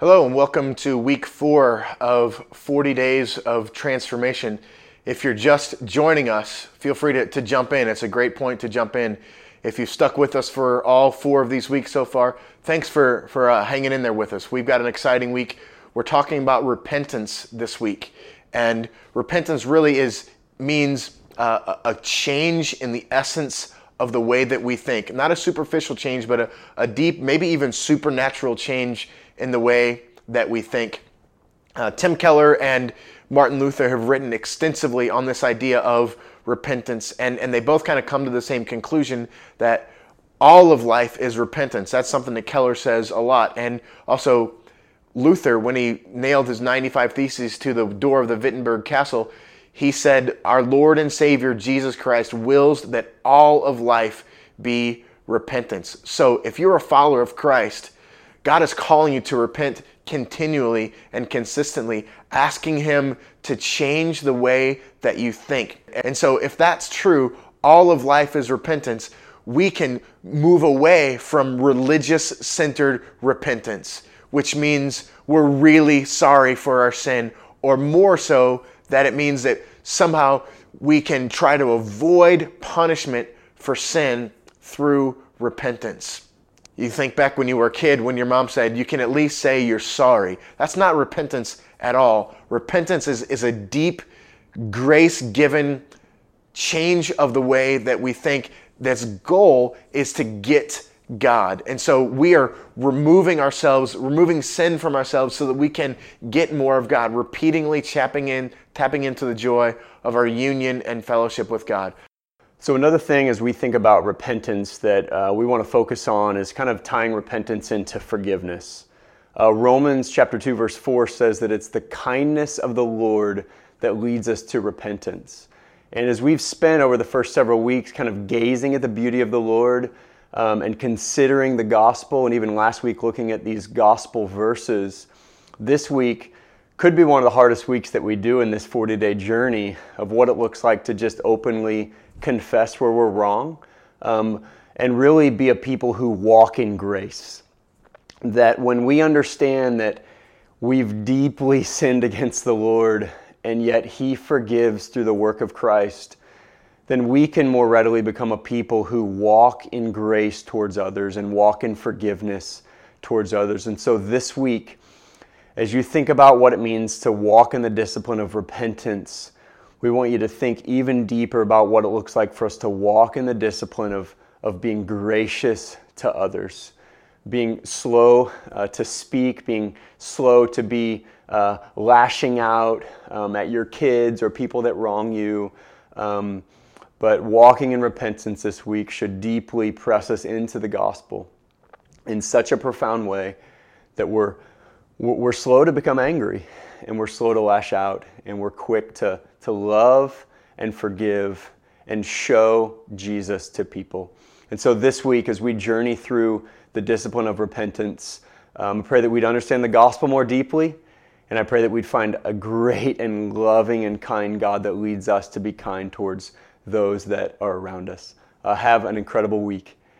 Hello, and welcome to week four of 40 Days of Transformation. If you're just joining us, feel free to, to jump in. It's a great point to jump in. If you've stuck with us for all four of these weeks so far, thanks for, for uh, hanging in there with us. We've got an exciting week. We're talking about repentance this week. And repentance really is means uh, a change in the essence of the way that we think. Not a superficial change, but a, a deep, maybe even supernatural change in the way that we think. Uh, Tim Keller and Martin Luther have written extensively on this idea of repentance, and, and they both kind of come to the same conclusion that all of life is repentance. That's something that Keller says a lot. And also, Luther, when he nailed his 95 Theses to the door of the Wittenberg Castle, he said, Our Lord and Savior Jesus Christ wills that all of life be repentance. So if you're a follower of Christ, God is calling you to repent continually and consistently, asking Him to change the way that you think. And so, if that's true, all of life is repentance. We can move away from religious centered repentance, which means we're really sorry for our sin, or more so, that it means that somehow we can try to avoid punishment for sin through repentance. You think back when you were a kid when your mom said, you can at least say you're sorry. That's not repentance at all. Repentance is, is a deep, grace given change of the way that we think that's goal is to get God. And so we are removing ourselves, removing sin from ourselves so that we can get more of God, repeatedly tapping in, tapping into the joy of our union and fellowship with God. So, another thing as we think about repentance that uh, we want to focus on is kind of tying repentance into forgiveness. Uh, Romans chapter 2, verse 4 says that it's the kindness of the Lord that leads us to repentance. And as we've spent over the first several weeks kind of gazing at the beauty of the Lord um, and considering the gospel, and even last week looking at these gospel verses, this week could be one of the hardest weeks that we do in this 40 day journey of what it looks like to just openly confess where we're wrong, um, and really be a people who walk in grace. That when we understand that we've deeply sinned against the Lord and yet He forgives through the work of Christ, then we can more readily become a people who walk in grace towards others and walk in forgiveness towards others. And so this week, as you think about what it means to walk in the discipline of repentance, we want you to think even deeper about what it looks like for us to walk in the discipline of, of being gracious to others, being slow uh, to speak, being slow to be uh, lashing out um, at your kids or people that wrong you. Um, but walking in repentance this week should deeply press us into the gospel in such a profound way that we're, we're slow to become angry and we're slow to lash out and we're quick to, to love and forgive and show Jesus to people. And so this week, as we journey through the discipline of repentance, um, I pray that we'd understand the gospel more deeply. And I pray that we'd find a great and loving and kind God that leads us to be kind towards those that are around us. Uh, have an incredible week.